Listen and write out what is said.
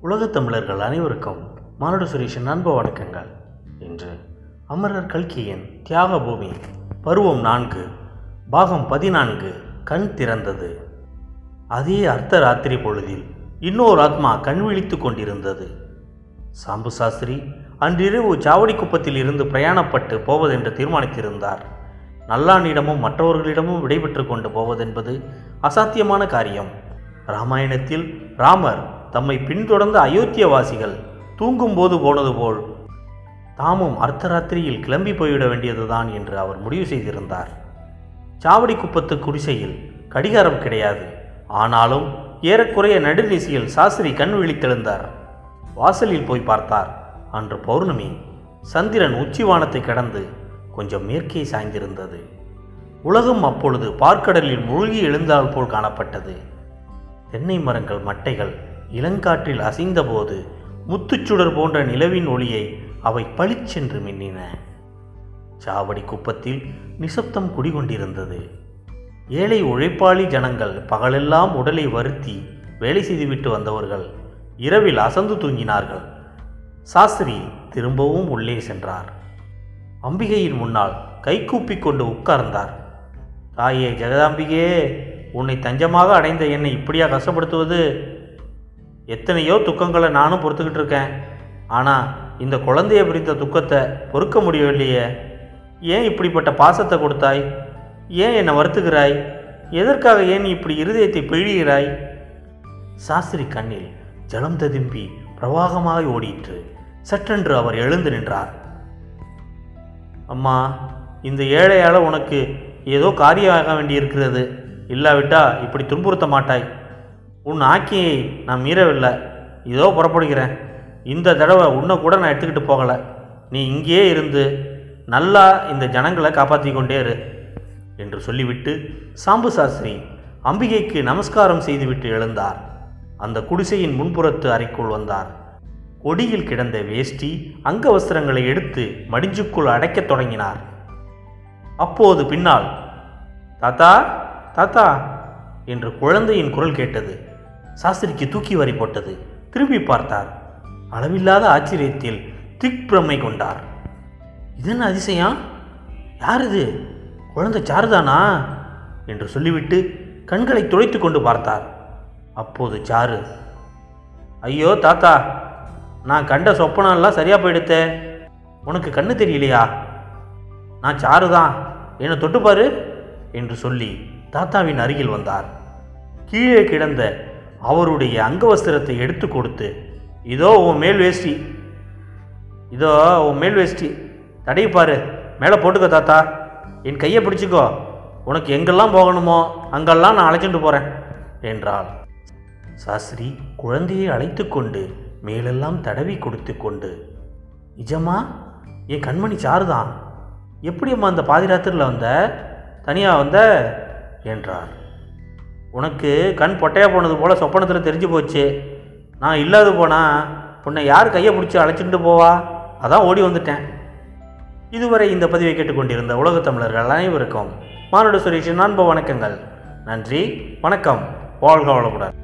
உலகத் தமிழர்கள் அனைவருக்கும் மானுட சுரேஷன் அன்பு வணக்கங்கள். இன்று அமரர் கல்கியின் தியாக பூமி பருவம் நான்கு பாகம் பதினான்கு கண் திறந்தது. அதே அர்த்த ராத்திரி பொழுதில் இன்னொரு ஆத்மா கண் விழித்து கொண்டிருந்தது. சாம்பு சாஸ்திரி அன்றிரவு சாவடி குப்பத்தில் இருந்து பிரயாணப்பட்டு போவதென்று தீர்மானித்திருந்தார். நல்லானிடமும் மற்றவர்களிடமும் விடைபெற்று கொண்டு போவதென்பது அசாத்தியமான காரியம். ராமாயணத்தில் ராமர் தம்மை பின்தொடர்ந்த அயோத்தியவாசிகள் தூங்கும்போது போனது போல் தாமும் அர்த்தராத்திரியில் கிளம்பி போய்விட வேண்டியதுதான் என்று அவர் முடிவு செய்திருந்தார். சாவடி குப்பத்து குடிசையில் கடிகாரம் கிடையாது. ஆனாலும் ஏறக்குறைய நடுநிசையில் சாஸ்திரி கண் விழித்தெழுந்தார். வாசலில் போய் பார்த்தார். அன்று பௌர்ணமி. சந்திரன் உச்சிவானத்தை கடந்து கொஞ்சம் மேற்கே சாய்ந்திருந்தது. உலகம் அப்பொழுது பார்க்கடலில் மூழ்கி எழுந்தால் போல் காணப்பட்டது. தென்னை மரங்கள் மட்டைகள் இளங்காற்றில் அசைந்தபோது முத்துச்சுடர் போன்ற நிலவின் ஒளியை அவை பளிச்சென்று மின்னின. சாவடி குப்பத்தில் நிசப்தம் குடிகொண்டிருந்தது. ஏழை உழைப்பாளி ஜனங்கள் பகலெல்லாம் உடலை வருத்தி வேலை செய்துவிட்டு வந்தவர்கள் இரவில் அசந்து தூங்கினார்கள். சாஸ்திரி திரும்பவும் உள்ளே சென்றார். அம்பிகையின் முன்னால் கைகூப்பி கொண்டு உட்கார்ந்தார். தாயே ஜெகதாம்பிகே உன்னை தஞ்சமாக அடைந்த என்னை இப்படியா கஷ்டப்படுத்துவது? எத்தனையோ துக்கங்களை நானும் பொறுத்துக்கிட்டு இருக்கேன். ஆனால் இந்த குழந்தையை பிரித்த துக்கத்தை பொறுக்க முடியவில்லையே. ஏன் இப்படிப்பட்ட பாசத்தை கொடுத்தாய்? ஏன் என்னை வருத்துகிறாய்? எதற்காக ஏன் இப்படி இருதயத்தை பிழிகிறாய்? சாஸ்திரி கண்ணில் ஜலம் ததும்பி பிரவாகமாக ஓடிற்று. சற்றென்று அவர் எழுந்து நின்றார். அம்மா இந்த ஏழையால் உனக்கு ஏதோ காரியம் ஆக வேண்டியிருக்கிறது. இல்லாவிட்டா இப்படி துன்புறுத்த மாட்டாய். உன் ஆக்கியை நான் மீறவில்லை. இதோ புறப்படுகிறேன். இந்த தடவை உன்னை கூட நான் எடுத்துக்கிட்டு போகலை. நீ இங்கேயே இருந்து நல்லா இந்த ஜனங்களை காப்பாற்றி கொண்டே இரு என்று சொல்லிவிட்டு சாம்பு சாஸ்திரி அம்பிகைக்கு நமஸ்காரம் செய்துவிட்டு எழுந்தார். அந்த குடிசையின் முன்புறத்து அறைக்குள் வந்தார். ஒடியில் கிடந்த வேஷ்டி அங்க வஸ்திரங்களை எடுத்து மடிஞ்சுக்குள் அடைக்கத் தொடங்கினார். அப்போது பின்னால் தாத்தா தாத்தா என்று குழந்தையின் குரல் கேட்டது. சாஸ்திரிக்கு தூக்கி வரி போட்டது. திரும்பி பார்த்தார். அளவில்லாத ஆச்சரியத்தில் திக்பிரமை கொண்டார். இது என்ன அதிசயம்? யார் இது? குழந்தை சாருதானா? என்று சொல்லிவிட்டு கண்களை துடைத்து கொண்டு பார்த்தார். அப்போது சாரு ஐயோ தாத்தா நான் கண்ட சொப்பனெல்லாம் சரியாக போயிடுத்தே. உனக்கு கண்ணு தெரியலையா? நான் சாரு தான் என்னை தொட்டுப்பாரு என்று சொல்லி தாத்தாவின் அருகில் வந்தார். கீழே கிடந்த அவருடைய அங்கவஸ்திரத்தை எடுத்து கொடுத்து இதோ உன் மேல் வேஷ்டி. இதோ உன் மேல் வேஷ்டி. தடையை பாரு. மேலே போட்டுக்கோ தாத்தா. என் கையை பிடிச்சிக்கோ. உனக்கு எங்கெல்லாம் போகணுமோ அங்கெல்லாம் நான் அழைச்சிட்டு போகிறேன் என்றாள் சாஸ்திரி குழந்தையை அழைத்து கொண்டு மேலெல்லாம் தடவி கொடுத்து கொண்டு நிஜமா என் கண்மணி சாருதான். எப்படியம்மா அந்த பாதிராத்திரில் வந்த? தனியாக வந்த? என்றார். உனக்கு கண் பொட்டையாக போனது போல் சொப்பனத்தில் தெரிஞ்சு போச்சு. நான் இல்லாது போனால் உன்னை யார் கையை பிடிச்சி அழைச்சிட்டு போவா? அதான் ஓடி வந்துட்டேன். இதுவரை இந்த பதிவை கேட்டுக்கொண்டிருந்த உலகத் தமிழர்கள் அனைவருக்கும் மானுட சுரேஷின் அன்பு வணக்கங்கள். நன்றி வணக்கம். வாழ்க வளமுடன்.